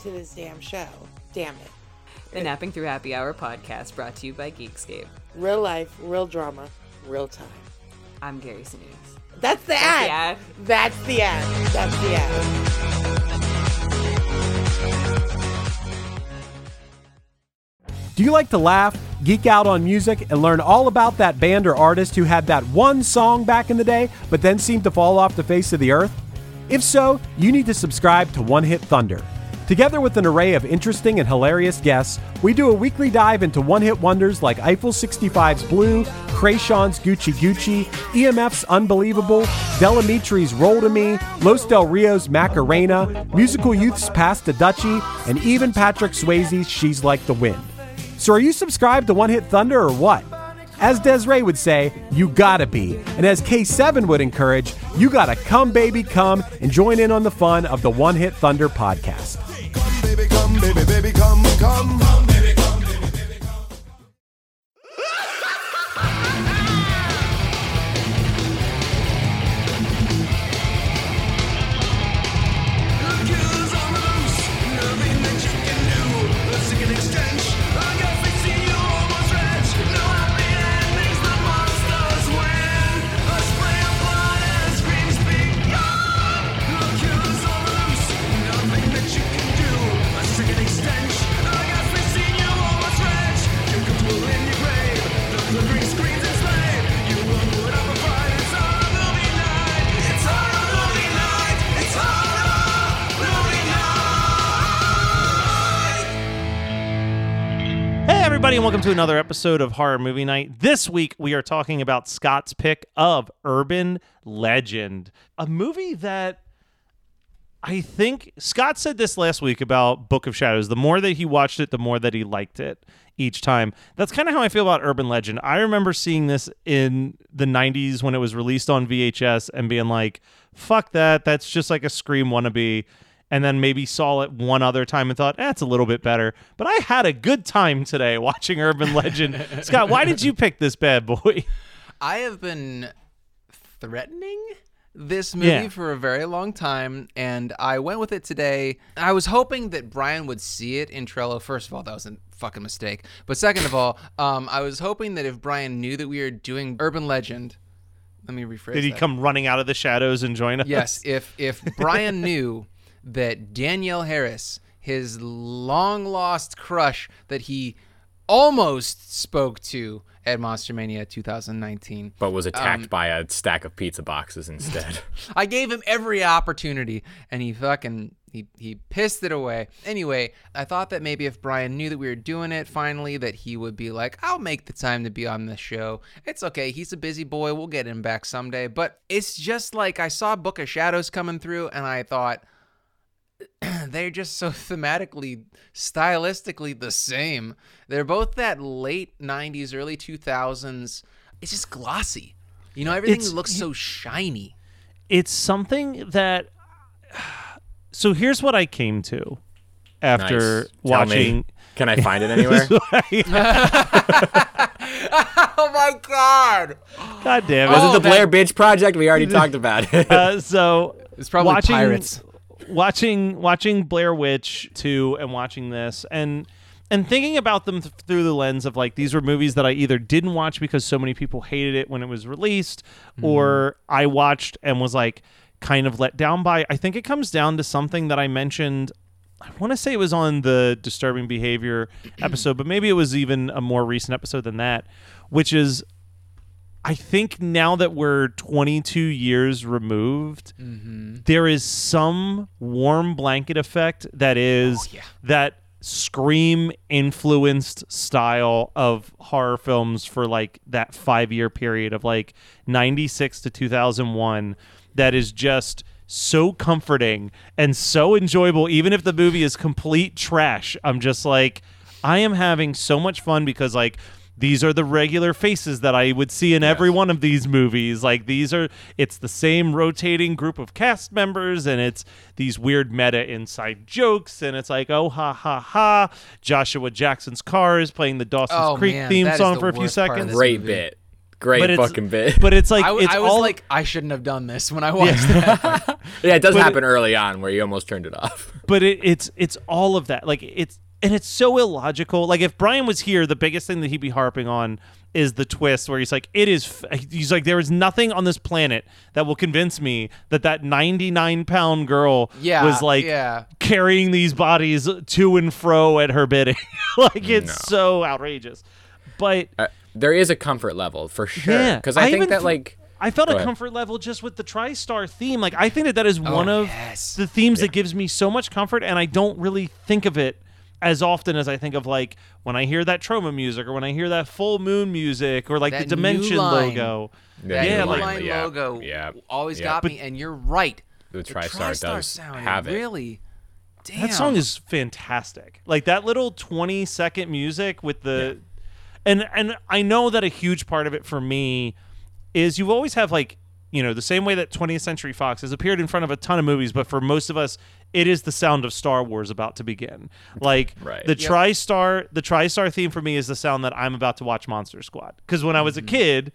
to this damn show. Damn it. The Napping Through Happy Hour podcast brought to you by Geekscape. Real life, real drama, real time. I'm Gary Sinise. That's the the ad. ad. That's the ad. That's the ad. Do you like to laugh, geek out on music, and learn all about that band or artist who had that one song back in the day, but then seemed to fall off the face of the earth? If so, you need to subscribe to One Hit Thunder. Together with an array of interesting and hilarious guests, we do a weekly dive into one hit wonders like Eiffel 65's Blue, Kreayshawn's Gucci Gucci, EMF's Unbelievable, Del Amitri's Roll to Me, Los Del Rio's Macarena, Musical Youth's Pass to Dutchie, and even Patrick Swayze's She's Like the Wind. So are you subscribed to One Hit Thunder or what? As Desiree would say, you gotta be. And as K7 would encourage, you gotta come, baby, come and join in on the fun of the One Hit Thunder podcast. Baby, baby, to another episode of Horror Movie Night. This week, we are talking about Scott's pick of Urban Legend, a movie that I think Scott said this last week about Book of Shadows. The more that he watched it, the more that he liked it each time. That's kind of how I feel about Urban Legend. I remember seeing this in the 90s when it was released on VHS and being like, fuck that. That's just like a Scream wannabe and then maybe saw it one other time and thought, that's a little bit better. But I had a good time today watching Urban Legend. Scott, why did you pick this bad boy? I have been threatening this movie Yeah. for a very long time, and I went with it today. I was hoping that Brian would see it in Trello. First of all, that was a fucking mistake. But second of all, um, I was hoping that if Brian knew that we were doing Urban Legend, let me rephrase. It. Did he that. come running out of the shadows and join us? Yes, if if Brian knew that Danielle Harris, his long lost crush that he almost spoke to at Monster Mania 2019, but was attacked Um, by a stack of pizza boxes instead. I gave him every opportunity, and he fucking he he pissed it away. Anyway, I thought that maybe if Brian knew that we were doing it finally, that he would be like, "I'll make the time to be on this show. It's okay. He's a busy boy. We'll get him back someday." But it's just like I saw Book of Shadows coming through, and I thought they're just so thematically, stylistically the same. They're both that late '90s, early 2000s. It's just glossy. You know, everything It's- looks so shiny. It's something that. So here's what I came to after Nice. Tell watching. me, can I find it anywhere? Oh my god! God damn it. Was Oh, it the that- Blair Bitch Project? We already talked about it. uh, so It's probably watching, pirates. Watching watching Blair Witch 2 and watching this and and thinking about them th- through the lens of like these were movies that I either didn't watch because so many people hated it when it was released mm-hmm. or I watched and was like kind of let down by. I think it comes down to something that I mentioned I want to say it was on the disturbing behavior episode, but maybe it was even a more recent episode than that, which is I think now that we're 22 years removed, mm-hmm. there is some warm blanket effect that is oh, that scream influenced style of horror films for like that 5 year period of like 96 to 2001 that is just so comforting and so enjoyable even if the movie is complete trash. I'm just like I am having so much fun because like these are the regular faces that I would see in every one of these movies. Like these are it's the same rotating group of cast members and it's these weird meta inside jokes and it's like oh ha ha ha Joshua Jackson's car is playing the Dawson's Oh, Creek man, theme song the for a few worst part of seconds. Great movie. bit. Great but fucking bit. But it's like I, w- it's I was all like, I shouldn't have done this when I watched that. yeah, it does but it- happen early on where you almost turned it off. but it, it's it's all of that. Like it's and it's so illogical. Like if Brian was here, the biggest thing that he'd be harping on is the twist where he's like, it is. f- He's like, there is nothing on this planet that will convince me that that ninety nine pound girl Yeah, was like yeah. carrying these bodies to and fro at her bidding. like it's No. so outrageous. But Uh, there is a comfort level for sure. yeah, Because I, think that f- like I felt Go a ahead. comfort level just with the TriStar theme. Like I think that that is one of yes. the themes that gives me so much comfort, and I don't really think of it as often as I think of like when I hear that Troma music or when I hear that full moon music or like That the new Dimension line. logo. that Yeah, new like- line yeah, logo yeah, always yeah. got me, and you're right. the The TriStar does sound have it. Really, damn. That song is fantastic. Like that little 20 second music with the and and I know that a huge part of it for me is you always have like, you know, the same way that 20th Century Fox has appeared in front of a ton of movies, but for most of us it is the sound of Star Wars about to begin. Like Right. the Yep. TriStar the TriStar theme for me is the sound that I'm about to watch Monster Squad. Cuz when I was a mm-hmm. kid,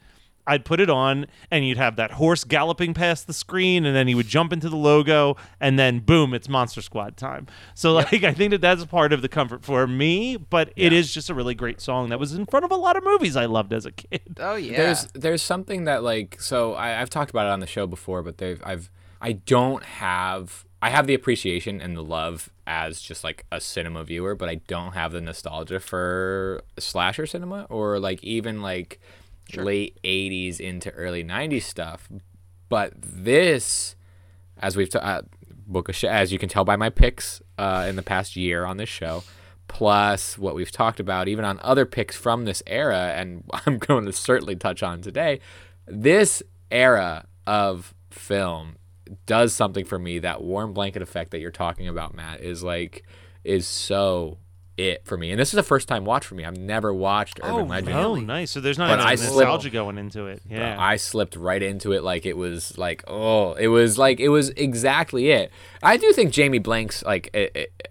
I'd put it on and you'd have that horse galloping past the screen and then he would jump into the logo and then boom, it's Monster Squad time. So like I think that that's part of the comfort for me, but it is just a really great song that was in front of a lot of movies I loved as a kid. Oh yeah. There's there's something that like so I, I've talked about it on the show before, but they've I've I don't have I have the appreciation and the love as just like a cinema viewer, but I don't have the nostalgia for slasher cinema or like even like late '80s into early '90s stuff. But this, as we've t- uh, Book Sh- as you can tell by my picks uh, in the past year on this show, plus what we've talked about, even on other picks from this era, and I'm going to certainly touch on today, this era of film does something for me. That warm blanket effect that you're talking about, Matt, is like is so it for me. And this is a first time watch for me. I've never watched Urban Oh, Legend. Oh, nice. So there's not But any I nostalgia slipped- going into it. Yeah. I slipped right into it like it was like oh it was like it was exactly it. I do think Jamie Blanks' like it, it,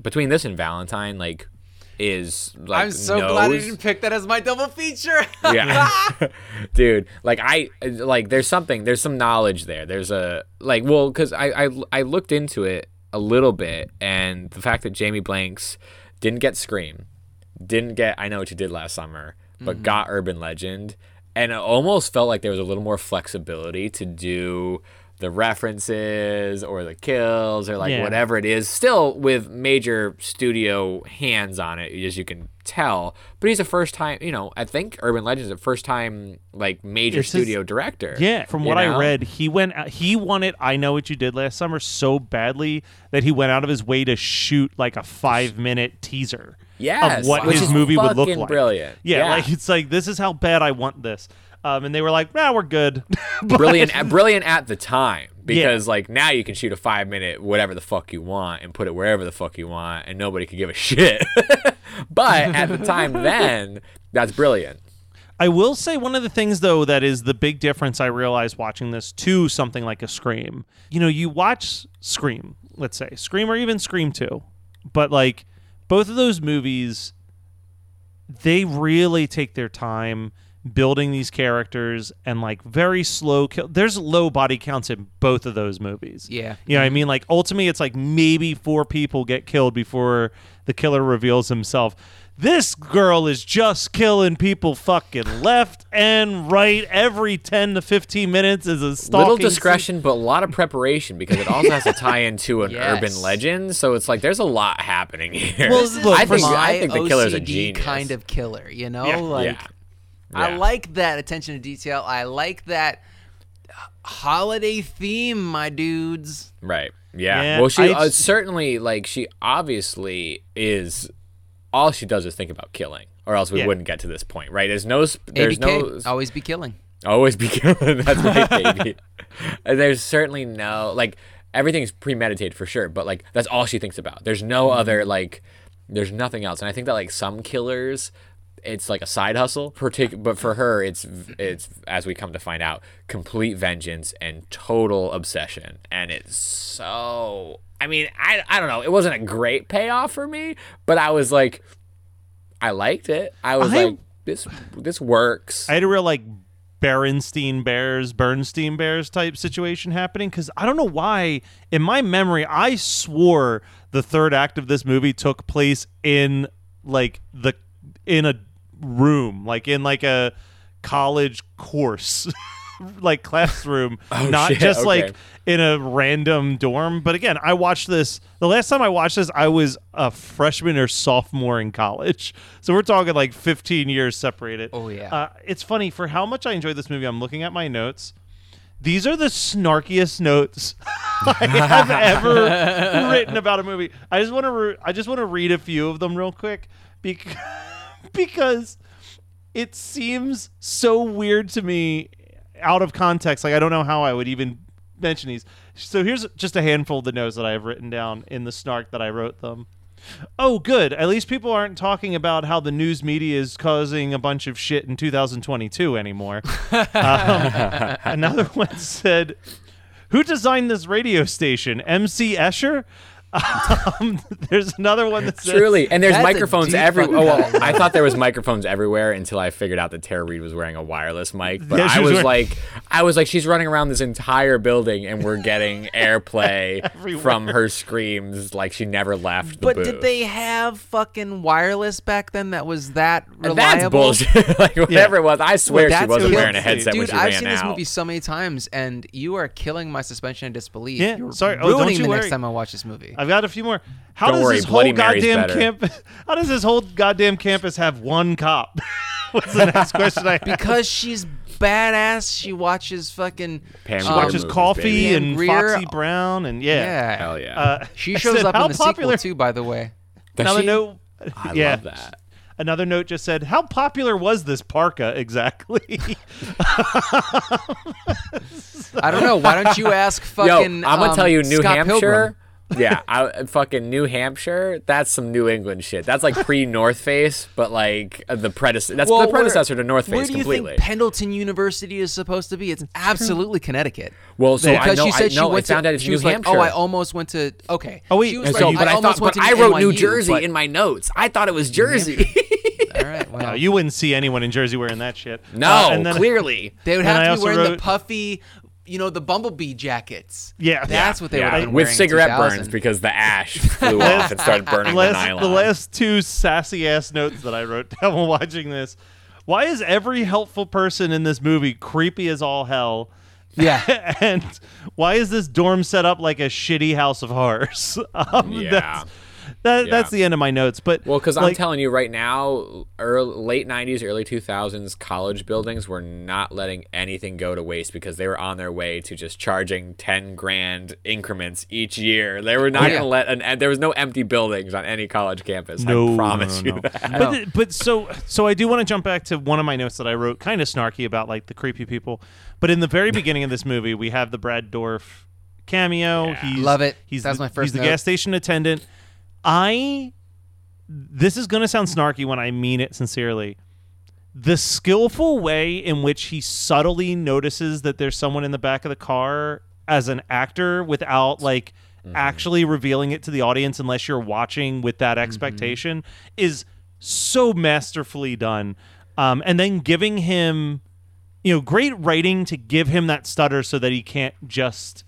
between this and Valentine like is like I'm so glad I didn't pick that as my double feature. yeah dude like i like there's something there's some knowledge there there's a like well because I, I i looked into it a little bit and the fact that jamie blanks didn't get scream didn't get i know what you did last summer but Mm-hmm. got urban legend and it almost felt like there was a little more flexibility to do the references or the kills or like Yeah. whatever it is still with major studio hands on it as you can tell but he's a first time you know i think urban legend is a first time like major It's his- studio director Yeah, from what I read, he went out, he wanted I know what you did last summer so badly that he went out of his way to shoot like a 5-minute teaser Yes, of what his movie would look like. brilliant. Yeah, Yeah. like it's like this is how bad I want this. Um, and they were like, "Nah, we're good." But- brilliant brilliant at the time because like now you can shoot a five minute whatever the fuck you want and put it wherever the fuck you want and nobody could give a shit but at the time then that's brilliant I will say one of the things though that is the big difference I realized watching this to something like a Scream. You know, you watch Scream, let's say Scream or even Scream 2, but like both of those movies they really take their time building these characters and like very slow kill. There's low body counts in both of those movies. Yeah. You know what I mean? Like ultimately it's like maybe four people get killed before the killer reveals himself. This girl is just killing people fucking left and right every 10 to 15 minutes is a stalking little scene. discretion but a lot of preparation because it also has to tie into an Yes. urban legend so it's like there's a lot happening here Well, look, I think I think the killer's a genius kind of killer. You know, Yeah. like yeah. I like that attention to detail. I like that holiday theme, my dudes. Right. Yeah. Yeah, well, she uh, certainly like she obviously is. All she does is think about killing, or else we Yeah. wouldn't get to this point, right? There's no. There's ABK, no. always be killing. Always be killing. That's my baby. There's certainly no like everything's premeditated for sure, but like that's all she thinks about. There's no other like there's nothing else. And I think that like some killers it's like a side hustle. Partic- but for her it's it's as we come to find out complete vengeance and total obsession. And it's so i mean i i don't know. It wasn't a great payoff for me but i was like i liked it. I was I- like this this works. I had a real like Berenstein Bears, Bernstein Bears type situation happening because I don't know why. In my memory, I swore the third act of this movie took place in like the in a room, like in like a college course. like classroom not Oh, shit, just okay. like in a random dorm but again i watched this the last time i watched this i was a freshman or sophomore in college so we're talking like 15 years separated Oh, yeah. uh, it's funny for how much I enjoyed this movie. I'm looking at my notes. These are the snarkiest notes I have ever written about a movie. I just want to. Re- I just want to read a few of them real quick because because it seems so weird to me out of context. Like I don't know how I would even mention these. So here's just a handful of the notes that I have written down in the snark that I wrote them. Oh, good. At least people aren't talking about how the news media is causing a bunch of shit in 2022 anymore. um, another one said, "Who designed this radio station? MC Escher." Um, there's another one that's Truly, and there's microphones deep everywhere. Oh, well. I thought there was microphones everywhere until I figured out that Tara Reid was wearing a wireless mic. But Yeah, I was was wearing- like, I was like, she's running around this entire building, and we're getting airplay from her screams like she never left. The But booth. did they have fucking wireless back then that was that And reliable? That's bullshit. like whatever it was, I swear she wasn't wearing a headset when Dude, she I've ran seen out. this movie so many times, and you are killing my suspension of disbelief. Yeah, You're sorry. Oh, don't ruining you the worry. next time I watch this movie. I've got a few more. How Don't does worry, this whole Bloody Mary's goddamn better. campus? How does this whole goddamn campus have one cop? What's the next question I have? because she's badass. She watches fucking. Pam she Grier watches movies, Coffee baby. and Pam Grier. Foxy Brown and yeah. Yeah. Hell yeah. Uh, She I shows said, up how in the popular, sequel too, by the way. Does Another she? note. I yeah. love that. Another note just said, "How popular was this parka exactly?" I don't know. Why don't you ask fucking? Yo, fucking? I'm gonna um, tell you, New Scott Hampshire. Pilgrim. Yeah, I, fucking New Hampshire. That's some New England shit. That's like pre North Face, but like uh, the predecessor. That's Well, the where- predecessor to North Face Where Face do you completely. think Pendleton University is supposed to be? It's absolutely Connecticut. well, so I because know, she said I, she know, went I found to, out it's she New was Hampshire. like, "Oh, I almost went to." Okay. Oh, wait, She was And like, so, "I but I, almost thought, went but to I wrote New Jersey in my notes. I thought it was Jersey. All right. Well, No, you wouldn't see anyone in Jersey wearing that shit. no, Uh, and then- clearly. they would have to also be wearing the puffy, you know, the bumblebee jackets. Yeah. That's what they would yeah, have been with cigarette burns because the ash flew off and started burning the last, nylon. the last two sassy ass notes that I wrote down while watching this. Why is every helpful person in this movie creepy as all hell? Yeah. and why is this dorm set up like a shitty house of horrors? Um, Yeah. That's, that, Yeah. that's the end of my notes. But Well, because I'm telling you right now, early, late '90s, early 2000s college buildings were not letting anything go to waste because they were on their way to just charging 10 grand increments each year. They were not Oh, going to let, an, and there was no empty buildings on any college campus. No, I promise no, no, you no. that. But, but so so I do want to jump back to one of my notes that I wrote, kind of snarky about like the creepy people. But in the very beginning of this movie, we have the Brad Dourif cameo. He's, Love it. He's That was the, my first He's the gas station attendant. I. This is going to sound snarky when I mean it sincerely. The skillful way in which he subtly notices that there's someone in the back of the car as an actor without like actually revealing it to the audience unless you're watching with that expectation is so masterfully done. Um, and then giving him, you know, great writing to give him that stutter so that he can't just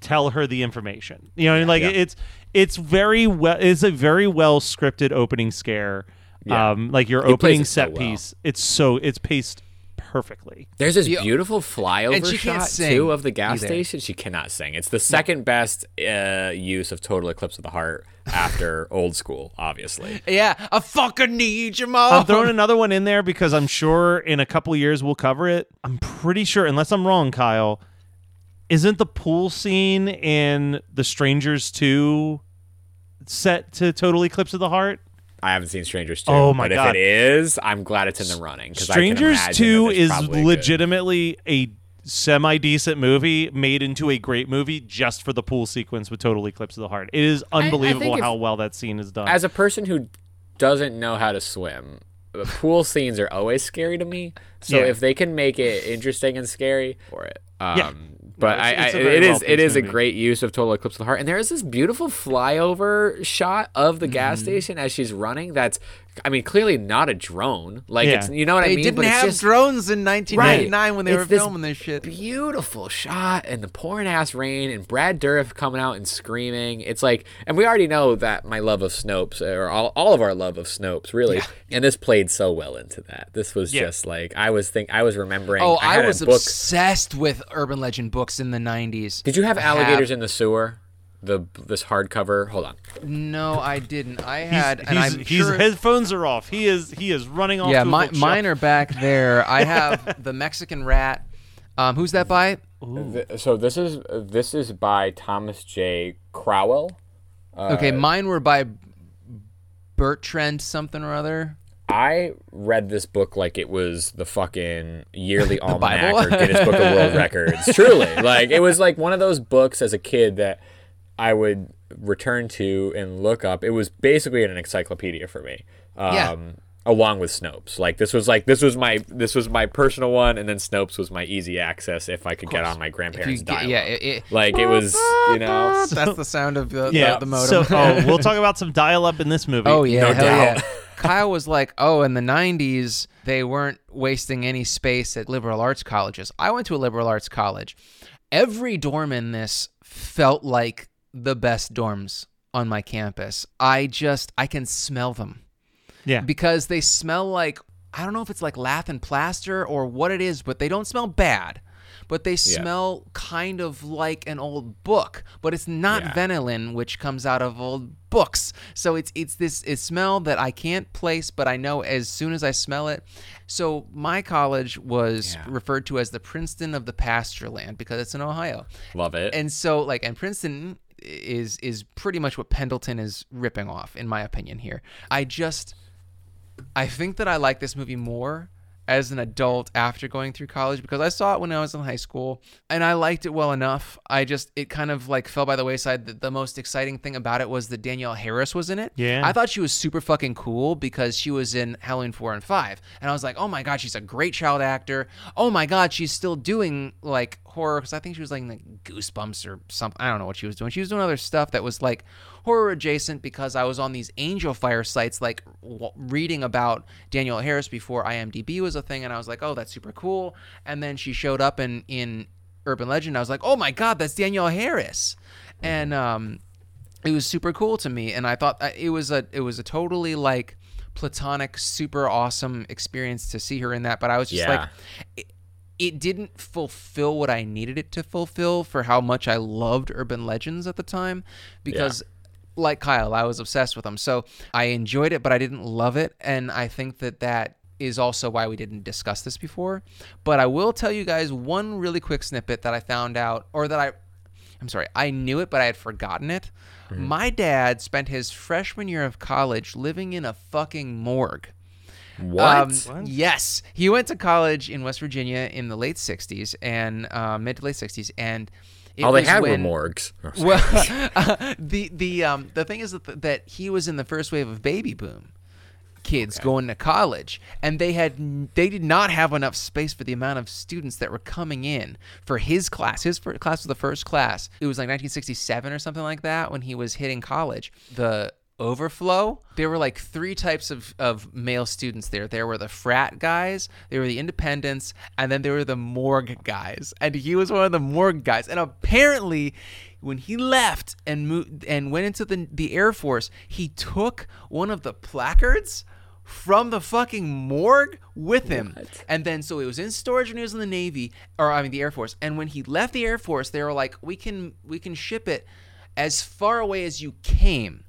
tell her the information. You know, like Yeah. it's it's very well it's a very well scripted opening scare. Yeah. Um, like your He opening it so set well. piece. It's so it's paced perfectly. There's this Yeah. beautiful flyover And she can't shot sing too of the gas either. station. She cannot sing. It's the second best uh, use of Total Eclipse of the Heart after Old School, obviously. Yeah, I fucking need your mom. I'm throwing another one in there because I'm sure in a couple years we'll cover it. I'm pretty sure, unless I'm wrong, Kyle, isn't the pool scene in The Strangers 2 set to Total Eclipse of the Heart? I haven't seen Strangers 2. Oh my but God. if it is, I'm glad it's in the running. 'cause I can Strangers imagine 2 is probably good. legitimately a semi decent movie made into a great movie just for the pool sequence with Total Eclipse of the Heart. It is unbelievable if- how well that scene is done. As a person who doesn't know how to swim, the pool scenes are always scary to me. So Yeah. if they can make it interesting and scary, for it. Um, Yeah. But No, I, it's- it's I, a very it is well-paced it is a great use of Total Eclipse of the Heart, and there is this beautiful flyover shot of the gas Mm-hmm. station as she's running. That's, I mean, clearly not a drone. Like Yeah. it's you know what I mean? They didn't but have just, drones in 1999 when they It's were this filming this shit. Beautiful shot and the pouring ass rain and Brad Dourif coming out and screaming. It's like, and we already know that my love of Snopes, or all, all of our love of Snopes, really. And this played so well into that. This was Yeah. just like I was think I was remembering. Oh, I, I, was obsessed with urban legend books in the 90s. Did you have I have- alligators in the sewer? The this hardcover. Hold on. No, I didn't. I He's- had, and he's- I'm his sure. headphones are off. He is he is running off. yeah, to a mine are back there. I have the Mexican Rat. Um, who's that by? Th- so this is this is by Thomas J. Crowell. Okay, mine were by Bertrand something or other. I read this book like it was the fucking yearly almanac Bible? or Guinness Book of World Records. Truly, like it was like one of those books as a kid that I would return to and look up. It was basically an encyclopedia for me. Um, Yeah. Along with Snopes, like this was like this was my this was my personal one, and then Snopes was my easy access if I could get on my If grandparents' get, dial. yeah, it, it, like it was, you know. that's the sound of the, Yeah. the, the modem. So oh, we'll talk about some dial up in this movie. Oh yeah, No hell doubt. yeah. Kyle was like, "Oh, in the '90s, they weren't wasting any space at liberal arts colleges. I went to a liberal arts college. Every dorm in this felt like the best dorms on my campus. I just, I can smell them Yeah. because they smell like I don't know if it's like lath and plaster or what it is, but they don't smell bad. But they smell kind of like an old book, but it's not Yeah. vanillin, which comes out of old books. So it's it's this it smell that I can't place, but I know as soon as I smell it. So my college was Yeah. referred to as the Princeton of the pasture land because it's in Ohio Love it. and so like and Princeton is is pretty much what Pendleton is ripping off in my opinion here. I just I think that I like this movie more as an adult after going through college because I saw it when I was in high school and I liked it well enough. I just it kind of like fell by the wayside. The, the most exciting thing about it was that Danielle Harris was in it. Yeah. I thought she was super fucking cool because she was in Halloween 4 and 5. And I was like, "Oh my god, she's a great child actor. Oh my god, she's still doing like horror cuz I think she was like in like Goosebumps or something. I don't know what she was doing. She was doing other stuff that was like horror adjacent because I was on these Angel Fire sites like w- reading about Danielle Harris before IMDb was a thing and I was like, "Oh, that's super cool." And then she showed up in in Urban Legend. I was like, "Oh my god, that's Danielle Harris." And um it was super cool to me and i thought that it was a it was a totally like platonic super awesome experience to see her in that but i was just Yeah. like it, it didn't fulfill what i needed it to fulfill for how much i loved urban legends at the time because like kyle i was obsessed with them so i enjoyed it but i didn't love it and i think that that is also why we didn't discuss this before but i will tell you guys one really quick snippet that i found out or that i I'm sorry, I knew it, but I had forgotten it. My dad spent his freshman year of college living in a fucking morgue. what? Um, yes, he went to college in West Virginia in the late '60s and uh, mid to late '60s, and it All they had were when- morgues. Well, the the um the thing is that that he was in the first wave of baby boom, kids going to college, and they had they did not have enough space for the amount of students that were coming in for his class. His first class was the first class. It was like 1967 or something like that when he was hitting college. The overflow there were like three types of, of male students there. There were the frat guys there were the independents and then there were the morgue guys. And he was one of the morgue guys. And apparently when he left and moved and went into the the air force he took one of the placards from the fucking morgue with him. And then so it was in storage when he was in the Navy or I mean the Air Force. And when he left the Air Force, they were like, We can we can ship it as far away as you came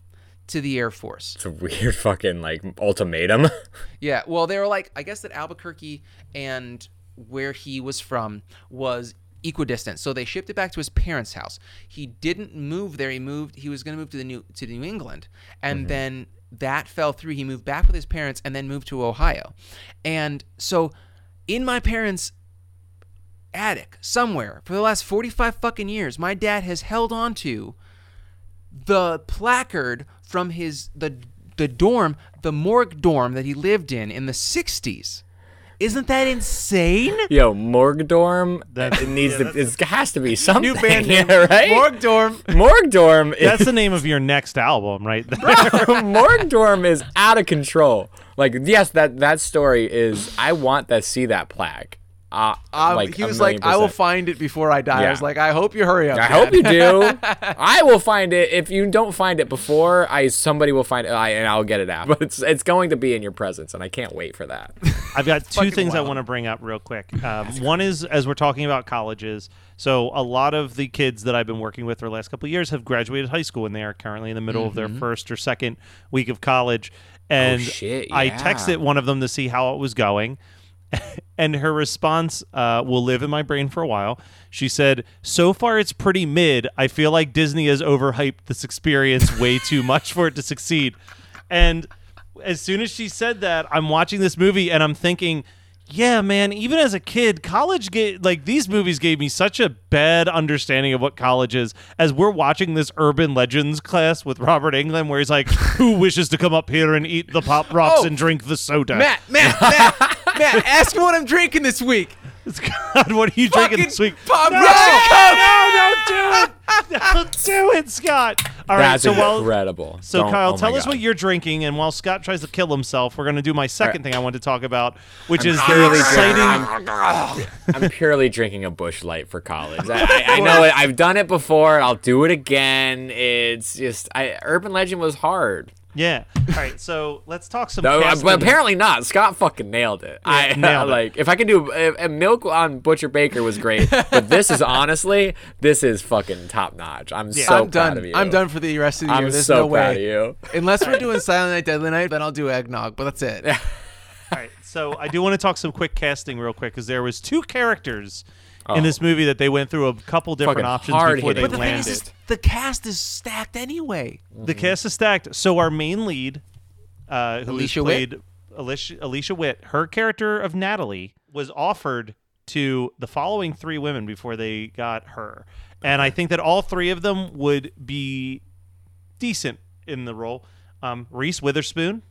to the Air Force. It's a weird fucking like ultimatum. Yeah, well, they were like, I guess that Albuquerque and where he was from was equidistant, so they shipped it back to his parents' house. He didn't move there. He moved. He was going to move to the new to New England, and mm-hmm. then that fell through. He moved back with his parents and then moved to Ohio. And so in my parents' attic somewhere for the last 45 fucking years, my dad has held on to the placard from his the the dorm, the morgue dorm that he lived in in the 60s. Isn't that insane? Yo, Morgue Dorm. That it needs yeah, to. It has to be something. New band yeah, right? Morgue dorm. Morgue Dorm. That's the name of your next album, right there. Morgue Dorm is out of control. Like, yes, that that story is. I want to see that plaque. Uh, Um, like he was like, million "I will find it before I die." I was like, "I hope you hurry up." I Dad." hope you do. I will find it. If you don't find it before, I somebody will find it, I, and I'll get it out. But it's it's going to be in your presence, and I can't wait for that. I've got two fucking things I want to bring up real quick. Um, one is as we're talking about colleges. So a lot of the kids that I've been working with for the last couple of years have graduated high school, and they are currently in the middle of their first or second week of college. And Mm-hmm. Oh, shit, I texted one of them to see how it was going. and her response uh, will live in my brain for a while. She said, "So far, it's pretty mid. I feel like Disney has overhyped this experience way too much for it to succeed." And as soon as she said that, I'm watching this movie and I'm thinking, "Yeah, man. Even as a kid, college gave like these movies gave me such a bad understanding of what college is." As we're watching this urban legends class with Robert Englund, where he's like, "Who wishes to come up here and eat the pop rocks Oh, and drink the soda?" Matt, Matt, Matt, Matt, ask me what I'm drinking this week. God, what are you drinking Fucking this week? Pop no, Rocks. no, don't do it. Don't do it, Scott. All right, That's so while incredible. so Don't- Kyle, oh my tell us God. what you're drinking, and while Scott tries to kill himself, we're going to do my second thing I want to talk about, which is the purely exciting. I'm purely drinking a Busch Light for college. I, I, I know it. I've done it before. I'll do it again. It's just I, Urban Legend was hard. Yeah. All right, so let's talk some. No, casting. but apparently not. Scott fucking nailed it. I nailed it. like if I can do if, if milk on Butcher Baker was great, but this is honestly this is fucking top notch. I'm so I'm proud done. of you. I'm done for the rest of the year. I'm There's so no proud way. of you. Unless we're doing Silent Night, Deadly Night, then I'll do eggnog. But that's it. All right, so I do want to talk some quick casting real quick because there was two characters in this movie that they went through a couple different Fucking options before hard-hitting. they But the thing landed. is, is, the cast is stacked anyway. The cast is stacked. So our main lead, uh, who Alicia is Witt? Alicia, Alicia Witt, her character of Natalie was offered to the following three women before they got her, and I think that all three of them would be decent in the role. Um, Reese Witherspoon,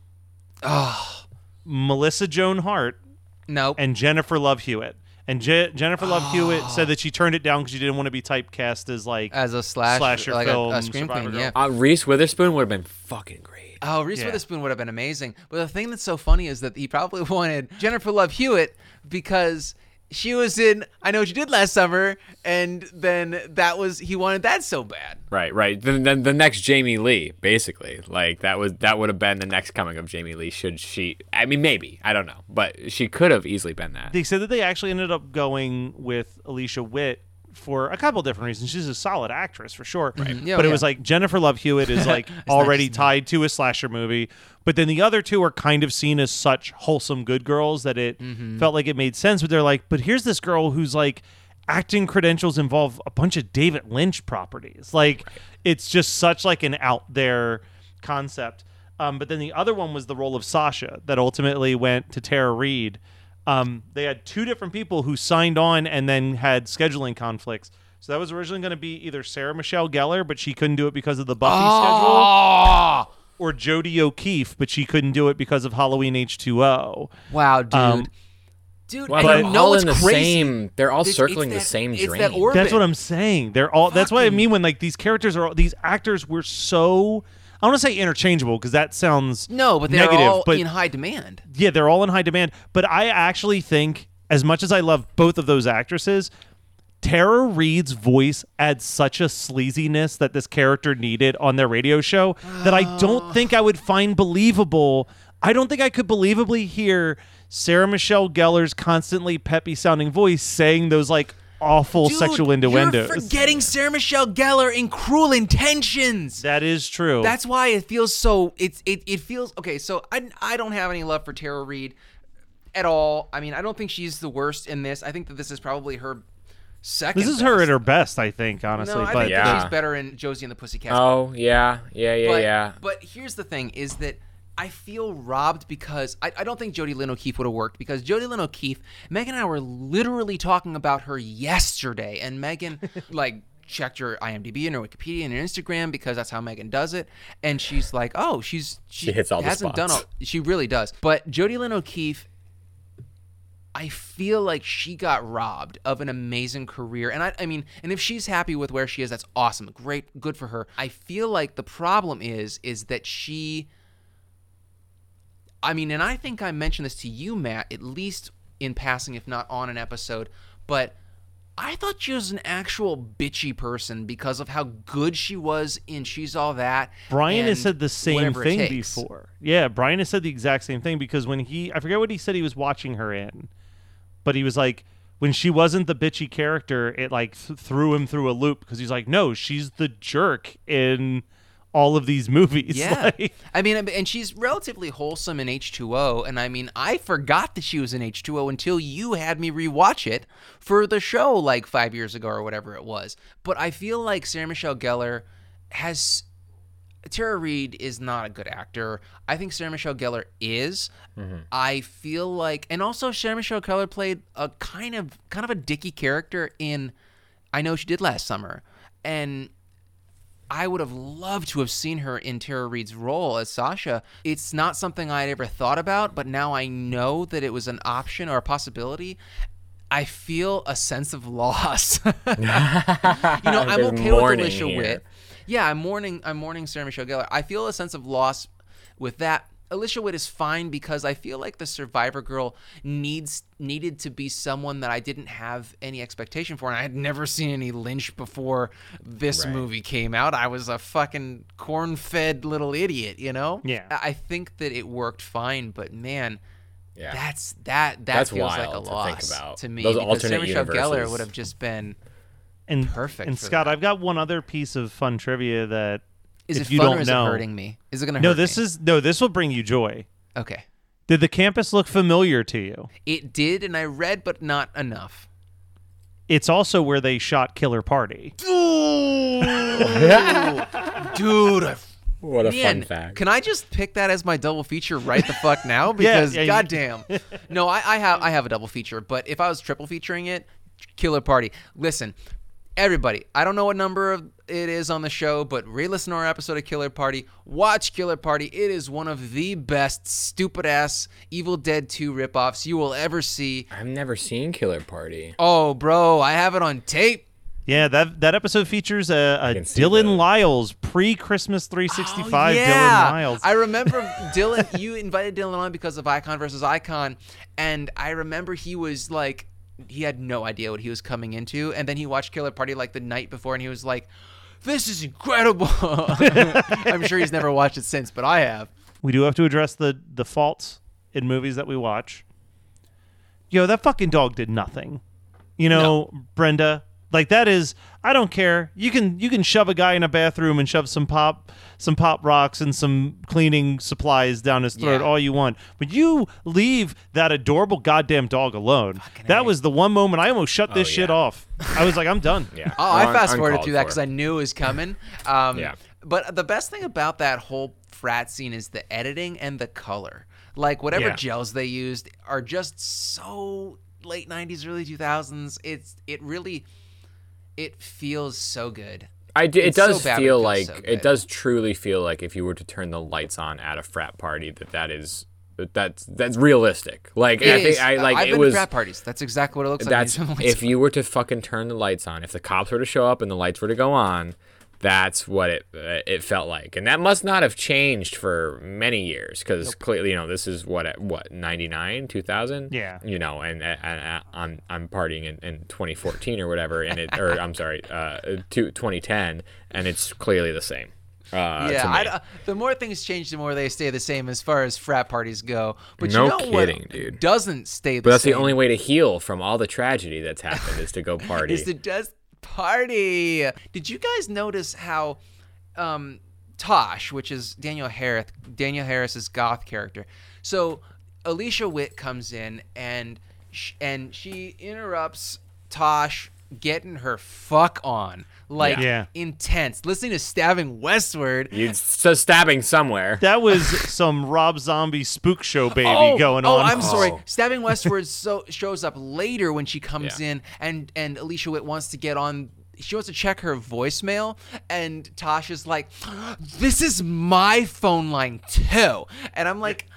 Melissa Joan Hart, Nope. and Jennifer Love Hewitt. And Je- Jennifer Love Hewitt said that she turned it down because she didn't want to be typecast as like As a slash, Slasher like film, a, a scream Survivor queen, yeah. Uh, Reese Witherspoon would have been fucking great. Oh, Reese Yeah. Witherspoon would have been amazing. But the thing that's so funny is that he probably wanted Jennifer Love Hewitt because she was in I Know What You Did Last Summer, and then that was he wanted that so bad. Right, right. Then the, the next Jamie Lee, basically, like that was that would have been the next coming of Jamie Lee. Should she? I mean, maybe I don't know, but she could have easily been that. They said that they actually ended up going with Alicia Witt for a couple different reasons. She's a solid actress for sure. Right. Yeah, but it yeah. was like Jennifer Love Hewitt is like already tied to a slasher movie. But then the other two are kind of seen as such wholesome good girls that it Mm-hmm. felt like it made sense. But they're like, but here's this girl who's like acting credentials involve a bunch of David Lynch properties. Like it's just such like an out there concept. Um, but then the other one was the role of Sasha that ultimately went to Tara Reid. Um, they had two different people who signed on and then had scheduling conflicts. So that was originally going to be either Sarah Michelle Gellar, but she couldn't do it because of the Buffy schedule, Oh or Jodi O'Keefe, but she couldn't do it because of Halloween H2O. wow, dude. Um, dude, Well, and they're you know all what's in the crazy? same. They're all It's- circling it's the same it's dream. that. That's what I'm saying. They're all. That's what I mean when like these characters are. These actors were so. I want to say interchangeable because that sounds No, but they're negative. all but in high demand. yeah, they're all in high demand. But I actually think, as much as I love both of those actresses, Tara Reid's voice adds such a sleaziness that this character needed on their radio show that I don't ah. think I would find believable. I don't think I could believably hear Sarah Michelle Gellar's constantly peppy sounding voice saying those like awful Dude, sexual innuendos. You're forgetting Sarah Michelle Gellar in Cruel Intentions. that is true. That's why it feels so. It's it it feels okay. So I I don't have any love for Tara Reid at all. I mean, I don't think she's the worst in this. I think that this is probably her second. this is her at her best, I think, honestly. No, I but think Yeah. she's better in Josie and the Pussycat. Oh yeah, yeah, yeah, but, yeah. But here's the thing: is that I feel robbed because I, I don't think Jodi Lyn O'Keefe would have worked because Jodi Lyn O'Keefe, Megan and I were literally talking about her yesterday, and Megan like checked her IMDb and her Wikipedia and her Instagram because that's how Megan does it, and she's like, oh, she's she, She hits all hasn't done all, she really does, but Jodi Lyn O'Keefe. I feel like she got robbed of an amazing career. And I, I mean, and if she's happy with where she is, that's awesome. Great, good for her. I feel like the problem is, is that she I mean, and I think I mentioned this to you, Matt, at least in passing, if not on an episode, but I thought she was an actual bitchy person because of how good she was in She's All That. Brian has said the same thing before. Yeah, Brian has said the exact same thing because when he, I forget what he said he was watching her in, but he was like, when she wasn't the bitchy character, it like th- threw him through a loop because he's like, no, she's the jerk in all of these movies. Yeah. Like- I mean, and she's relatively wholesome in H2O. And I mean, I forgot that she was in H2O until you had me rewatch it for the show like five years ago or whatever it was. But I feel like Sarah Michelle Gellar has. Tara Reid is not a good actor. I think Sarah Michelle Gellar is. Mm-hmm. I feel like, and also Sarah Michelle Gellar played a kind of kind of a dicky character in. I know she did last summer, and I would have loved to have seen her in Tara Reid's role as Sasha. It's not something I had ever thought about, but now I know that it was an option or a possibility. I feel a sense of loss. you know, I'm okay with Alicia here. Witt. Yeah, I'm mourning. I'm mourning Sarah Michelle Gellar. I feel a sense of loss with that. Alicia Witt is fine because I feel like the Survivor girl needs needed to be someone that I didn't have any expectation for, and I had never seen any Lynch before this movie came out. I was a fucking corn-fed little idiot, you know. Yeah. I I think that it worked fine, but man, Yeah. that's that that That's feels like a wild to think loss about. to me. Those because Sarah alternate Michelle Gellar universes. would have just been. and Perfect And for Scott, that. I've got one other piece of fun trivia that Is if it you fun don't or is know, it hurting me? Is it gonna hurt? no, hurt this me? is no, this will bring you joy. okay. Did the campus look familiar to you? It did, and I read, but not enough. It's also where they shot Killer Party. Dude, I What a Man, fun fact. can I just pick that as my double feature right the fuck now? Because yeah, you- goddamn, no, I, I have I have a double feature, but if I was triple featuring it, Killer Party. Listen, everybody, I don't know what number of it is on the show, but re-listen to our episode of Killer Party. Watch Killer Party. It is one of the best stupid ass Evil Dead 2 ripoffs you will ever see. I've never seen Killer Party. Oh, bro, I have it on tape. Yeah, that that episode features a, a Dylan that. Lyles pre-Christmas 365 Oh, Dylan Lyles. I remember Dylan. You invited Dylan on because of Icon versus Icon, and I remember he was like, he had no idea what he was coming into, and then he watched Killer Party like the night before, and he was like, "This is incredible." I'm sure he's never watched it since, but I have. we do have to address the the faults in movies that we watch. Yo, that fucking dog did nothing. You know, Brenda, like that is I don't care. You can you can shove a guy in a bathroom and shove some pop some pop rocks and some cleaning supplies down his throat Yeah. all you want. But you leave that adorable goddamn dog alone. that was the one moment I almost shut this Oh, shit off. I was like, I'm done. Yeah. Oh, I fast forwarded through that because I knew it was coming. Um, Yeah. But the best thing about that whole frat scene is the editing and the color. Like whatever Yeah. gels they used are just so late '90s, early 2000s. It's it really it feels so good. I do, it It's so does bad, but it feel like so it does truly feel like if you were to turn the lights on at a frat party that that is that that's that's realistic. Like I think. I like I've it been was frat parties. That's exactly what it looks that's like. if you were to fucking turn the lights on, if the cops were to show up and the lights were to go on, that's what it uh, it felt like, and that must not have changed for many years because clearly, you know, this is what at what ninety nine, two thousand, Yeah. you know, and, and, and I'm I'm partying in, in twenty fourteen or whatever, and it or I'm sorry, uh, two, 2010, and it's clearly the same. Uh, yeah, to me. The more things change, the more they stay the same as far as frat parties go. But No you know kidding, what dude. doesn't stay the same. but that's same? the only way to heal from all the tragedy that's happened is to go party. is to just party. Did you guys notice how um, Tosh, which is Danielle Harris, Danielle Harris's goth character, so Alicia Witt comes in and sh- and she interrupts Tosh getting her fuck on, like Yeah. intense. Listening to Stabbing Westward. You so stabbing somewhere. That was some Rob Zombie spook show baby oh, oh going oh, on. I'm sorry. Oh. Stabbing Westward so shows up later when she comes Yeah. in, and and Alicia Witt wants to get on. She wants to check her voicemail, and Tasha's like, "This is my phone line too," and I'm like.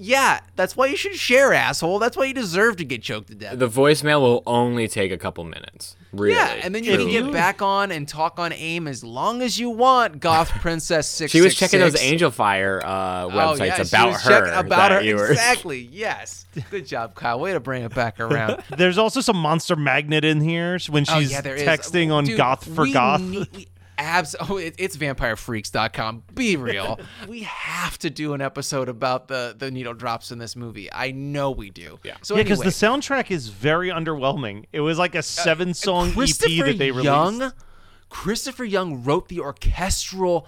Yeah, that's why you should share, asshole. That's why you deserve to get choked to death. The voicemail will only take a couple minutes. Really. Yeah, and then you can get back on and talk on AIM as long as you want, Goth Princess Six. She was checking those Angel Fire uh, Oh, websites yeah, she about was her. About her, were- exactly. Yes, good job, Kyle. Way to bring it back around. There's also some monster magnet in here when Oh, she's yeah, there is. texting on Dude, Goth for we Goth. need- we abs- oh, it, it's vampirefreaks.com. Be real. we have to do an episode about the the needle drops in this movie. I know we do. Yeah. So yeah, because anyway, the soundtrack is very underwhelming. It was like a uh, seven song EP Christopher that they released. Young, Christopher Young wrote the orchestral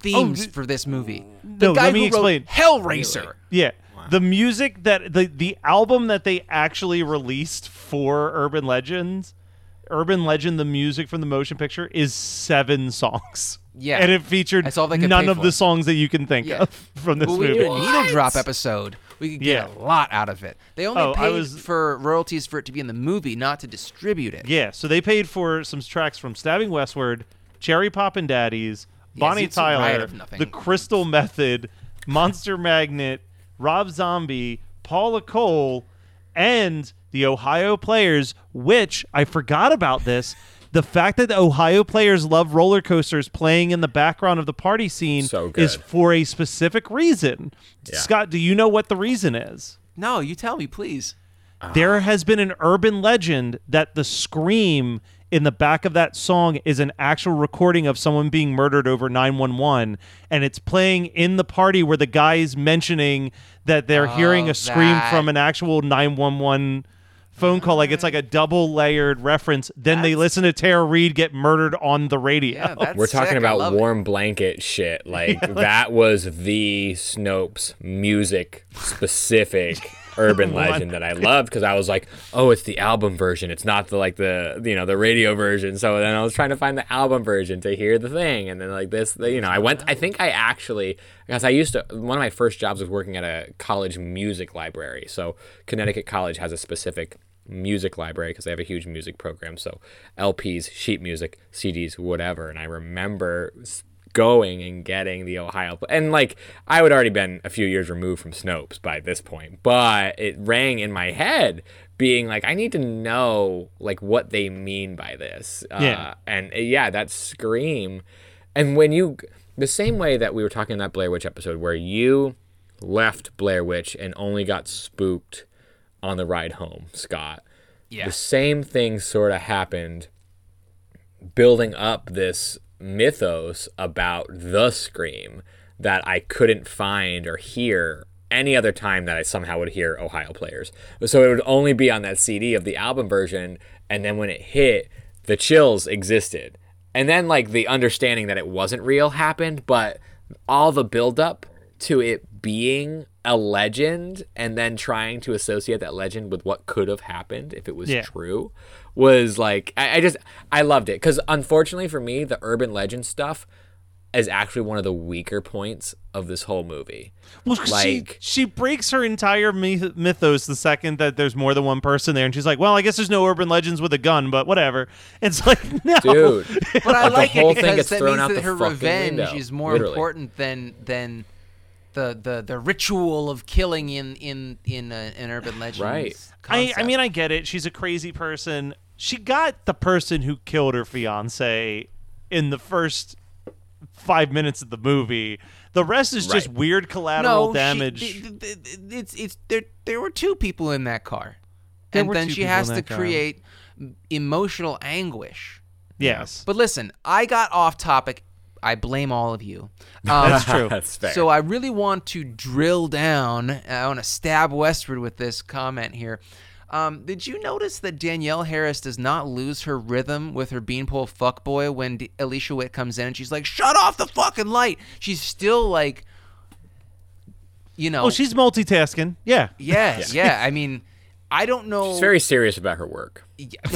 themes oh, for this movie. The No, guy let me who explain. wrote Hellraiser. Yeah. The music that the the album that they actually released for Urban Legends, Urban Legend, the music from the motion picture is seven songs. Yeah. and it featured That's all they could none pay of for. the songs that you can think Yeah. of from this Well, we movie. did a needle drop episode. We could get Yeah. a lot out of it. They only Oh, I paid was- for royalties for it to be in the movie, not to distribute it. Yeah, so they paid for some tracks from Stabbing Westward, Cherry Poppin' Daddies, Bonnie It's a riot Tyler, of nothing. The Crystal Method, Monster Magnet, Rob Zombie, Paula Cole, and the Ohio Players, which I forgot about this. The fact that the Ohio Players love roller coasters playing in the background of the party scene So good. is for a specific reason. Yeah. Scott, do you know what the reason is? No, you tell me, please. there has been an urban legend that the scream in the back of that song is an actual recording of someone being murdered over 911 and it's playing in the party where the guy is mentioning that they're hearing Oh, a scream that- from an actual 911 phone call like it's like a mm-hmm. double layered reference then they That's- listen to Tara Reid get murdered on the radio Yeah, that's We're talking sick. I about love it. warm blanket shit. Like that was the Snopes music specific urban legend that I loved because I was like, oh, it's the album version. It's not the like the you know the radio version. So then I was trying to find the album version to hear the thing, and then like this, the, you know, I went. I think I actually because I used to one of my first jobs was working at a college music library. So Connecticut College has a specific music library because they have a huge music program. So LPs, sheet music, CDs, whatever. And I remember going and getting the Ohio and like I would already been a few years removed from Snopes by this point, but it rang in my head being like I need to know like what they mean by this. Yeah. Uh, and uh, yeah, that scream and when you the same way that we were talking in that Blair Witch episode where you left Blair Witch and only got spooked on the ride home, Scott. Yeah. The same thing sort of happened building up this mythos about the scream that I couldn't find or hear any other time that I somehow would hear Ohio players. So it would only be on that CD of the album version and then when it hit, the chills existed. And then like the understanding that it wasn't real happened, but all the buildup to it being a legend and then trying to associate that legend with what could have happened if it was Yeah. true was like I, I just I loved it because unfortunately for me the urban legend stuff is actually one of the weaker points of this whole movie. Well, she Like- she breaks her entire myth- mythos the second that there's more than one person there, and she's like, "Well, I guess there's no urban legends with a gun, but whatever." It's like, no, Dude, But I The like whole it thing because gets that thrown means out that the her revenge window, is more literally. important than than the the the ritual of killing in in in uh, an urban legend. Right. I, I mean, I get it. She's a crazy person. She got the person who killed her fiance in the first five minutes of the movie. The rest is just weird collateral no damage. She, it's it's there. There were two people in that car, There and then she has to car. create emotional anguish. yes, But listen, I got off topic. I blame all of you. Um, that's true. That's fair. So I really want to drill down. I want to stab westward with this comment here. Um, did you notice that Danielle Harris does not lose her rhythm with her beanpole fuckboy when D- Alicia Witt comes in and she's like, "Shut off the fucking light." She's still like, you know, Oh, she's multitasking. Yeah. yeah, yeah. I mean, I don't know. She's very serious about her work. Yeah.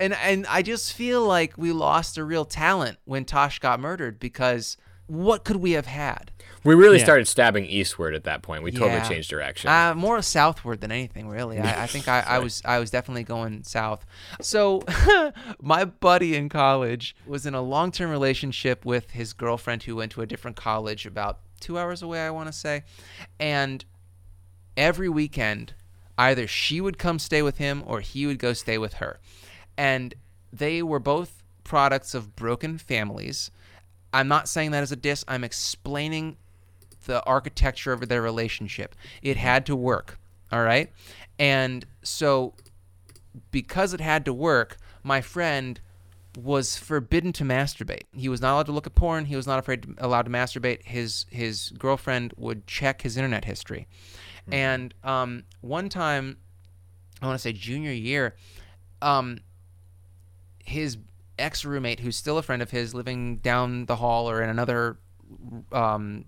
and and I just feel like we lost a real talent when Tosh got murdered because what could we have had? We really Yeah. started stabbing eastward at that point. We totally Yeah. changed direction. Uh, more southward than anything, really. I, I think I, I was I was definitely going south. So my buddy in college was in a long term relationship with his girlfriend who went to a different college about two hours away, I want to say, and every weekend either she would come stay with him or he would go stay with her and they were both products of broken families i'm not saying that as a diss i'm explaining the architecture of their relationship it had to work all right and so because it had to work my friend was forbidden to masturbate. He was not allowed to look at porn. He was not afraid to, allowed to masturbate. His his girlfriend would check his internet history, and um, one time, I want to say junior year, um, his ex roommate, who's still a friend of his, living down the hall or in another um,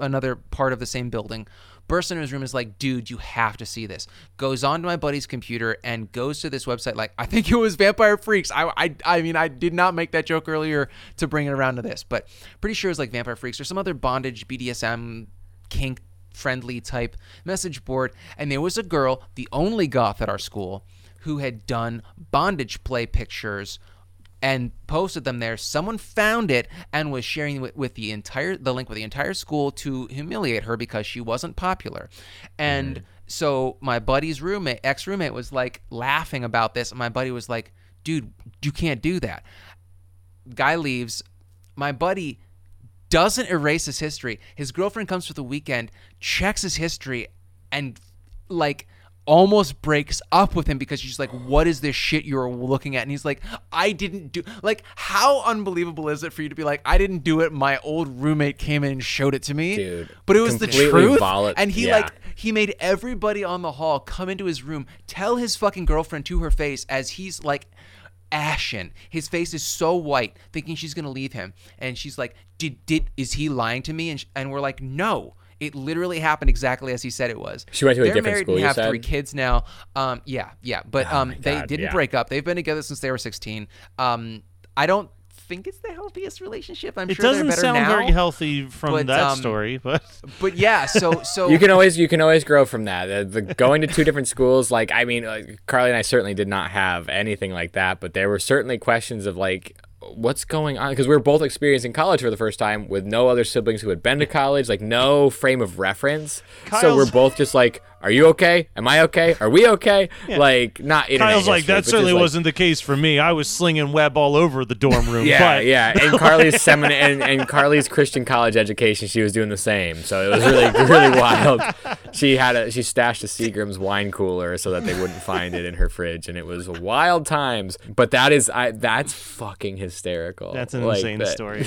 another part of the same building, bursts into his room is like, dude, you have to see this. Goes onto my buddy's computer and goes to this website like, I think it was Vampire Freaks. I, I, I mean, I did not make that joke earlier to bring it around to this, but pretty sure it was like Vampire Freaks or some other bondage BDSM kink friendly type message board. And there was a girl, the only goth at our school, who had done bondage play pictures and posted them there. Someone found it and was sharing with, with the entire the link with the entire school to humiliate her because she wasn't popular. And mm-hmm. so my buddy's roommate, ex roommate, was like laughing about this, and my buddy was like, "Dude, you can't do that." Guy leaves. My buddy doesn't erase his history. His girlfriend comes for the weekend, checks his history, and like almost breaks up with him because she's like, "What is this shit you're looking at?" And he's like, "I didn't do." Like, how unbelievable is it for you to be like, "I didn't do it. My old roommate came in and showed it to me." Dude, but it was the truth. and he yeah. like he made everybody on the hall come into his room, tell his fucking girlfriend to her face as he's like ashen. His face is so white, thinking she's gonna leave him, and she's like, "Did did is he lying to me?" And sh- and we're like, "No." It literally happened exactly as he said it was. She went to a They're different married school, and you have said? three kids now. Um, yeah, yeah, but um, they God, didn't yeah. break up. They've been together since they were 16. Um, I don't think it's the healthiest relationship. I'm It sure they're doesn't better sound now. very healthy from but, that um, story, but But yeah, so so you can always you can always grow from that. Uh, the, going to two different schools, like I mean, uh, Carly and I certainly did not have anything like that, but there were certainly questions of like, what's going on? Because we were both experiencing college for the first time with no other siblings who had been to college, like no frame of reference. so we're both just like, are you okay? Am I okay? Are we okay? Like not internet Kyle's like history, that but just, certainly like- wasn't the case for me. I was slinging web all over the dorm room. Yeah, but yeah. And Carly's semin- and, and Carly's Christian college education, she was doing the same. So it was really, really wild. She had a she stashed a Seagram's wine cooler so that they wouldn't find it in her fridge, and it was wild times. But that is, I that's fucking hysterical. That's an Like, insane that- story.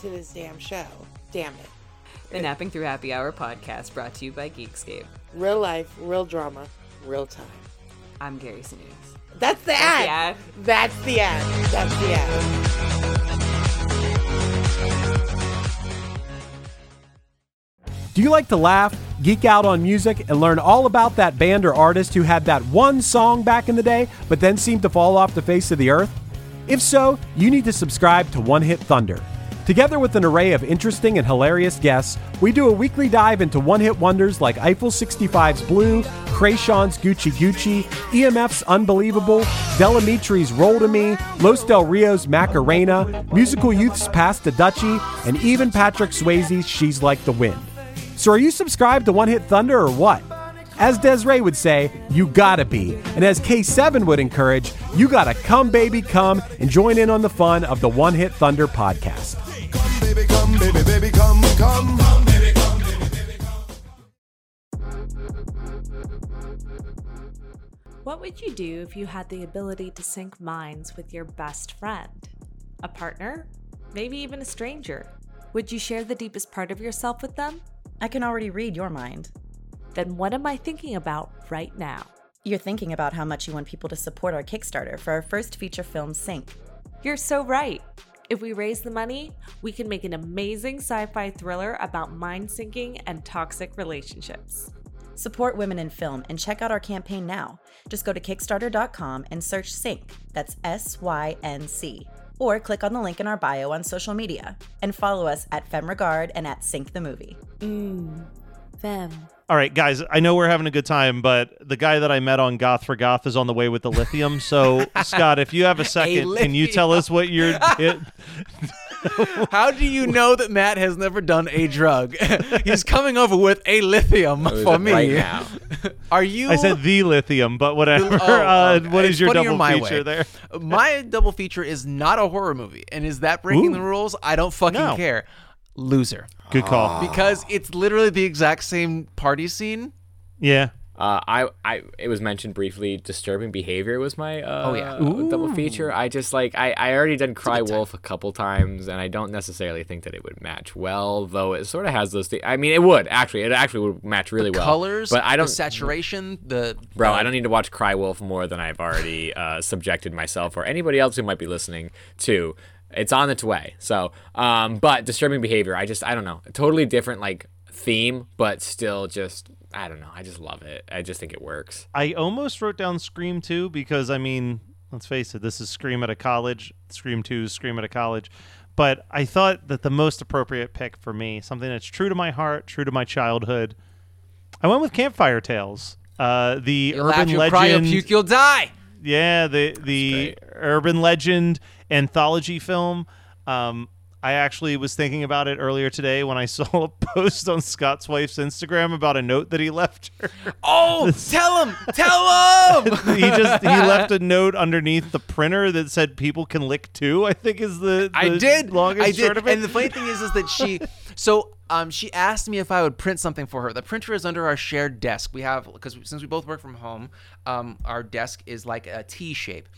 to this damn show. Damn it. The Napping Through Happy Hour podcast brought to you by Geekscape. Real life, real drama, real time. I'm Gary Sinise. That's the the ad. ad. That's the ad. That's the ad. Do you like to laugh, geek out on music, and learn all about that band or artist who had that one song back in the day, but then seemed to fall off the face of the earth? If so, you need to subscribe to One Hit Thunder. Together with an array of interesting and hilarious guests, we do a weekly dive into one hit wonders like Eiffel 65's Blue, Kreayshawn's Gucci Gucci, EMF's Unbelievable, Del Amitri's Roll to Me, Los Del Rio's Macarena, Musical Youth's Pass to Dutchie, and even Patrick Swayze's She's Like the Wind. So are you subscribed to One Hit Thunder or what? As Desiree would say, you gotta be. And as K7 would encourage, you gotta come, baby, come and join in on the fun of the One Hit Thunder podcast. Come, baby, baby, baby, come, come. Come, baby, come, baby, baby, come. What would you do if you had the ability to sync minds with your best friend? A partner? Maybe even a stranger? Would you share the deepest part of yourself with them? I can already read your mind. Then what am I thinking about right now? You're thinking about how much you want people to support our Kickstarter for our first feature film, Sync. You're so right. If we raise the money, we can make an amazing sci fi thriller about mind syncing and toxic relationships. Support women in film and check out our campaign now. Just go to Kickstarter.com and search Sync. That's S Y N C. Or click on the link in our bio on social media and follow us at FemRegard and at Sync the Movie. Mmm, femme. All right, guys, I know we're having a good time, but the guy that I met on Goth for Goth is on the way with the lithium. So, Scott, if you have a second, can you tell us what you're. It, How do you know that Matt has never done a drug? He's coming over with a lithium for me. right now. Are you? I said the lithium, but whatever. Oh, uh, okay. what is It's your double my feature way. there? My double feature is not a horror movie, and is that breaking Ooh. the rules? I don't fucking No. care. Loser, Good call. because it's literally the exact same party scene. Yeah. Uh, I, I, it was mentioned briefly. Disturbing behavior was my uh, Oh, yeah. double feature. I just like I, I already did Cry Wolf a couple times, and I don't necessarily think that it would match well. Though it sort of has those. Th- I mean, it would actually. It actually would match really well. Colors, but I don't. the saturation, the Bro, I don't need to watch Cry Wolf more than I've already uh, subjected myself or anybody else who might be listening to. It's on its way. So, um, but disturbing behavior, I just, I don't know, totally different like theme, but still just, I don't know. I just love it. I just think it works. I almost wrote down Scream 2 because, I mean, let's face it, this is Scream at a college. Scream 2 is Scream at a college. But I thought that the most appropriate pick for me, something that's true to my heart, true to my childhood, I went with Campfire Tales. Uh, the You'll urban laugh, you'll legend. cry, you'll puke, you'll die. Yeah, the the urban legend anthology film. Um, I actually was thinking about it earlier today when I saw a post on Scott's wife's Instagram about a note that he left her. Oh, tell him, tell him. he just he left a note underneath the printer that said "People can lick too." I think is the, I did. longest I did. short of it. And the funny thing is, is that she. So um, she asked me if I would print something for her. The printer is under our shared desk. We have because since we both work from home, um, our desk is like a T shape,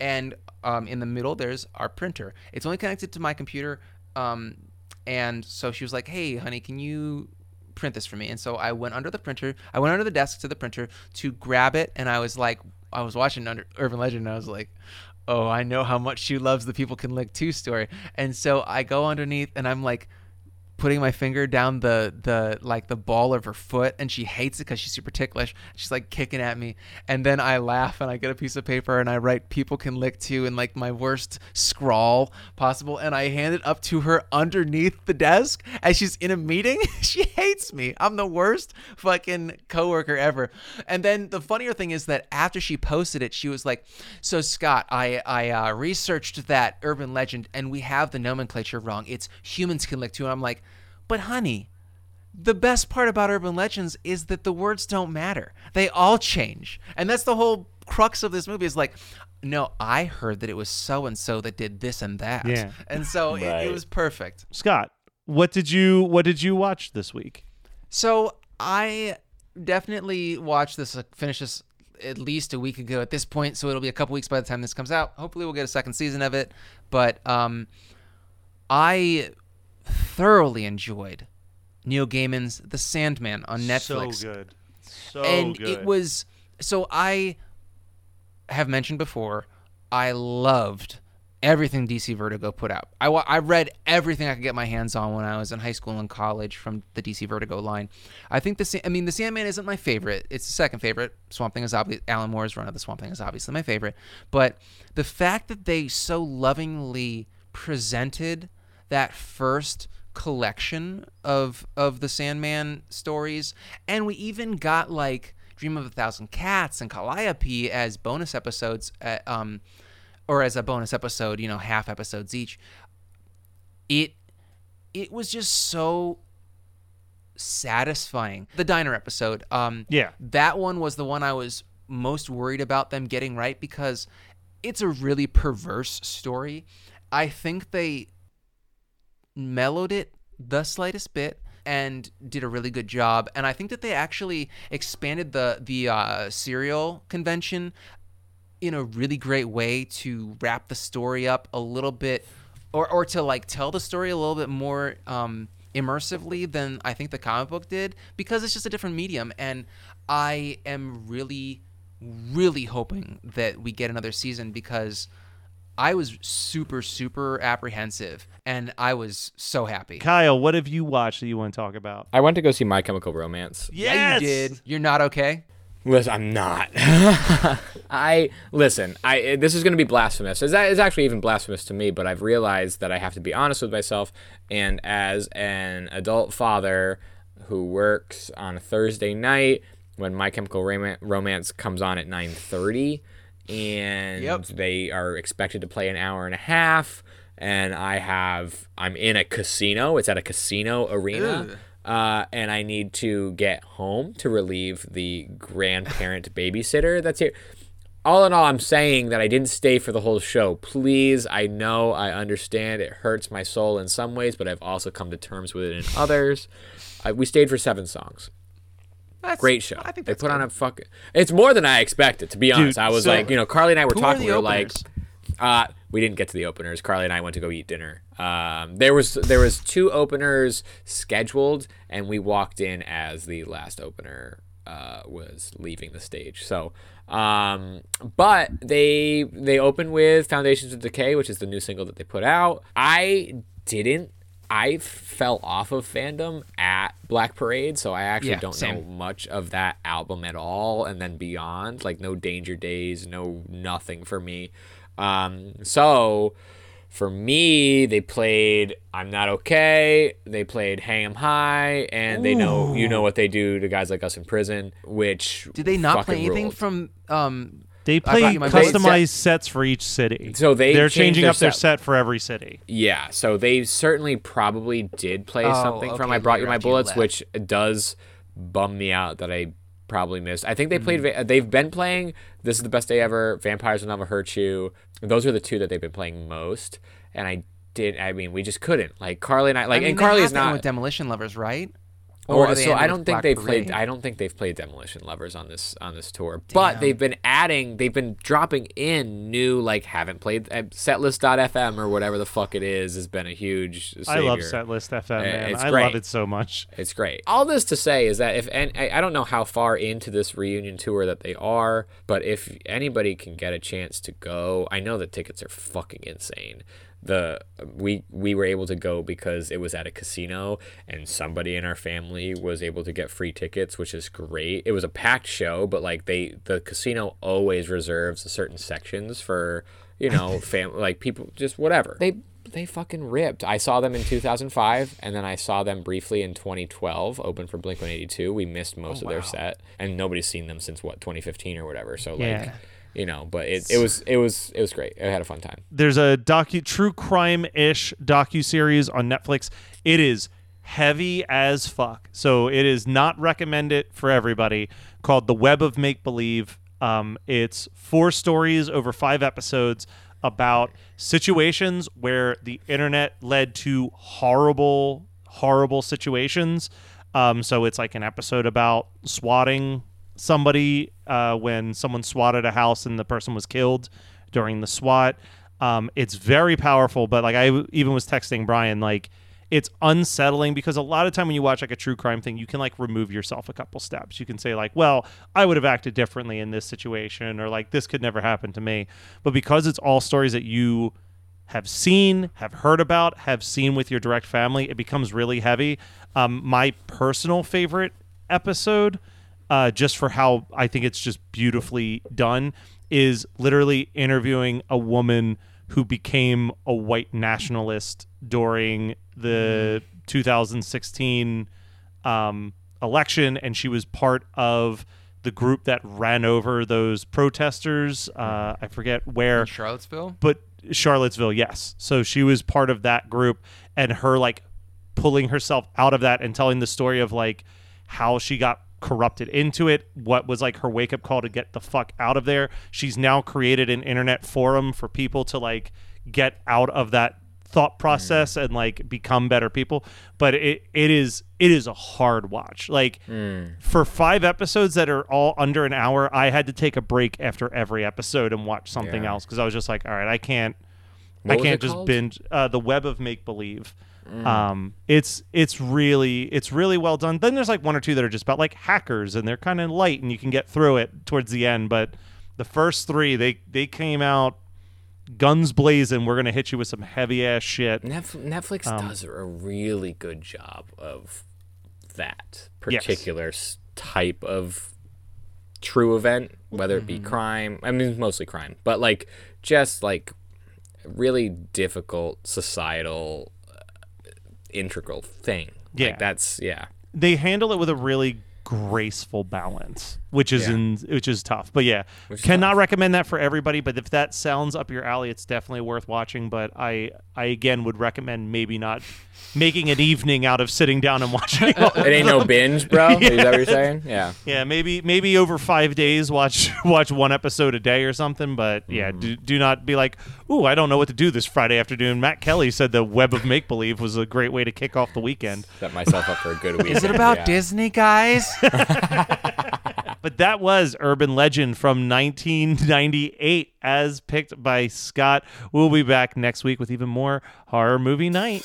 and um, in the middle there's our printer. It's only connected to my computer. Um, and so she was like, "Hey, honey, can you print this for me?" And so I went under the printer. I went under the desk to the printer to grab it, and I was like, I was watching under Urban Legend, and I was like, "Oh, I know how much she loves the People Can Lick Two story." And so I go underneath, and I'm like putting my finger down the the like the ball of her foot and she hates it because she's super ticklish. She's like kicking at me. And then i laugh and i get a piece of paper and i write people can lick too in like my worst scrawl possible. And i hand it up to her underneath the desk as she's in a meeting. She hates me. I'm the worst fucking coworker ever. And then the funnier thing is that after she posted it she was like so scott i i uh, researched that urban legend and we have the nomenclature wrong. It's humans can lick too. And i'm like but honey, the best part about urban legends is that the words don't matter. They all change. And that's the whole crux of this movie is like, no, I heard that it was so and so that did this and that. Yeah. And so it, it was perfect. Scott, what did you what did you watch this week? So I definitely watched this, uh, finished this at least a week ago at this point. So it'll be a couple weeks by the time this comes out. Hopefully we'll get a second season of it. But um, I thoroughly enjoyed Neil Gaiman's The Sandman on Netflix. So good. So and good. it was so I have mentioned before I loved everything DC Vertigo put out. I, I read everything I could get my hands on when I was in high school and college from the DC Vertigo line. I think the I mean the Sandman isn't my favorite. It's the second favorite. Swamp Thing is obviously Alan Moore's run of the Swamp Thing is obviously my favorite. But the fact that they so lovingly presented that first collection of of the Sandman stories, and we even got like Dream of a Thousand Cats and Calliope as bonus episodes, at, um, or as a bonus episode, you know, half episodes each. It it was just so satisfying. The diner episode, um, Yeah. that one was the one I was most worried about them getting right because it's a really perverse story. I think they mellowed it the slightest bit and did a really good job. And I think that they actually expanded the the uh, serial convention in a really great way to wrap the story up a little bit, or or to like tell the story a little bit more um, immersively than I think the comic book did because it's just a different medium. And I am really, really hoping that we get another season because. I was super, super apprehensive, and I was so happy. Kyle, what have you watched that you want to talk about? I went to go see My Chemical Romance. Yeah, you did. You're not okay. Listen, I'm not. I listen. I this is going to be blasphemous. It's, it's actually even blasphemous to me, but I've realized that I have to be honest with myself. And as an adult father who works on a Thursday night when My Chemical Romance comes on at 9:30, and Yep. they are expected to play an hour and a half, and I have I'm in a casino. It's at a casino arena. Ugh. Uh, and I need to get home to relieve the grandparent babysitter that's here. All in all, I'm saying that I didn't stay for the whole show. Please, I know, I understand. It hurts my soul in some ways, but I've also come to terms with it in others. I, we stayed for seven songs. That's, Great show. I think they that's put on good. a fucking. It's more than I expected, to be honest. I was so- like, you know, Carly and I were talking. the We were like, uh, we didn't get to the openers. Carly and I went to go eat dinner. Um, there was there was two openers scheduled, and we walked in as the last opener uh, was leaving the stage. So, um, but they they opened with Foundations of Decay, which is the new single that they put out. I didn't. I fell off of fandom at Black Parade, so I actually Yeah, don't same. know much of that album at all and then beyond like no danger days no nothing for me um so for me they played i'm not okay they played hang 'em high and they know you know what they do to guys like us in prison which Did they not play anything ruled. from um, They play brought you customized sets for each city. So they they're changing their up their set. set for every city. Yeah, so they certainly probably did play Oh, something from I Brought You My after you Bullets, left. which does bum me out that I probably missed. I think they played. Mm-hmm. They've been playing. This is the best day ever. Vampires will never hurt you. Those are the two that they've been playing most. And I did. I mean, we just couldn't. Like Carly and I. Like I mean, and Carly is not. with Demolition Lovers, right? Or, are they so I don't think Black they've played. I don't think they've played Demolition Lovers on this on this tour. But they've been adding. They've been dropping in new like haven't played uh, setlist.fm or whatever the fuck it is has been a huge. I love savior. Setlist FM, Uh, man. it's I great. love it so much. It's great. All this to say is that if and I I don't know how far into this reunion tour that they are, but if anybody can get a chance to go, I know the tickets are fucking insane. The we we were able to go because it was at a casino and somebody in our family was able to get free tickets, which is great. It was a packed show, but like they the casino always reserves certain sections for you know fam like people just whatever they they fucking ripped. I saw them in 2005, and then I saw them briefly in 2012, open for Blink 182. We missed most oh, of their set, and nobody's seen them since what 2015 or whatever. So like, Yeah. You know, but it, it was it was it was great. I had a fun time. There's a docu true crime ish docu series on Netflix. It is heavy as fuck, so it is not recommended for everybody. Called The Web of Make Believe. Um, it's four stories over five episodes about situations where the internet led to horrible, horrible situations. Um, so it's like an episode about swatting somebody uh, when someone swatted a house and the person was killed during the SWAT. Um, it's very powerful, but like I w- even was texting Brian, like it's unsettling because a lot of time when you watch like a true crime thing, you can like remove yourself a couple steps. You can say like, well, I would have acted differently in this situation, or like this could never happen to me. But because it's all stories that you have seen, have heard about, have seen with your direct family, it becomes really heavy. Um, my personal favorite episode, uh, just for how I think it's just beautifully done, is literally interviewing a woman who became a white nationalist during the 2016 um, election, and she was part of the group that ran over those protesters. Uh, I forget where In Charlottesville. but Charlottesville, yes. So she was part of that group, and her like pulling herself out of that and telling the story of like how she got corrupted into it, what was like her wake up call to get the fuck out of there. She's now created an internet forum for people to like get out of that thought mm. process and like become better people. But it it is it is a hard watch. Like mm. for five episodes that are all under an hour, I had to take a break after every episode and watch something Yeah. else because I was just like, all right, I can't. What I can't just called? binge uh, the web of make believe. Um, it's it's really it's really well done. Then there's like one or two that are just about like hackers and they're kind of light and you can get through it towards the end. But the first three they they came out guns blazing. We're gonna hit you with some heavy ass shit. Netflix Um, does a really good job of that particular s type of true event, whether it be Mm-hmm. crime. I mean, mostly crime, but like just like really difficult societal uh, integral thing. Yeah. like, that's yeah. They handle it with a really graceful balance, which is Yeah. in which is tough. But yeah, Which cannot tough. recommend that for everybody. But if that sounds up your alley, it's definitely worth watching. But I I again would recommend maybe not making an evening out of sitting down and watching. all It ain't no binge, bro. Is that what you're saying? Yeah. Yeah, maybe maybe over five days watch watch one episode a day or something. But yeah, Mm-hmm. do, do not be like, ooh, I don't know what to do this Friday afternoon. Matt Kelly said the web of make believe was a great way to kick off the weekend. Set myself up for a good week. Is it about Disney, guys? But that was Urban Legend from 1998, as picked by Scott. We'll be back next week with even more horror movie night.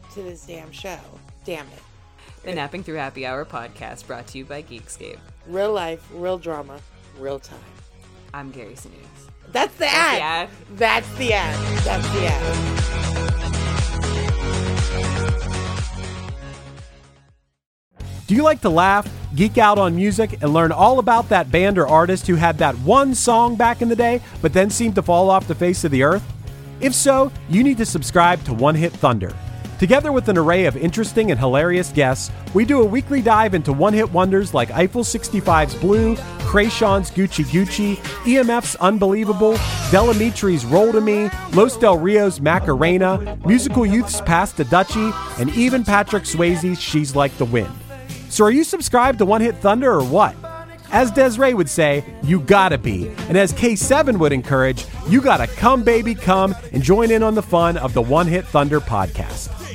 to this damn show. Damn it. The Napping Through Happy Hour podcast brought to you by Geekscape. Real life, real drama, real time. I'm Gary Sinise. That's the That's the ad. That's the ad. That's the ad. Do you like to laugh, geek out on music, and learn all about that band or artist who had that one song back in the day, but then seemed to fall off the face of the earth? If so, you need to subscribe to One Hit Thunder. Together with an array of interesting and hilarious guests, we do a weekly dive into one hit wonders like Eiffel 65's Blue, Kreayshawn's Gucci Gucci, EMF's Unbelievable, Del Amitri's Roll to Me, Los Del Rio's Macarena, Musical Youth's Pass the Dutchie, and even Patrick Swayze's She's Like the Wind. So are you subscribed to One Hit Thunder or what? As Desiree would say, you gotta be. And as K7 would encourage, you gotta come, baby, come and join in on the fun of the One Hit Thunder podcast.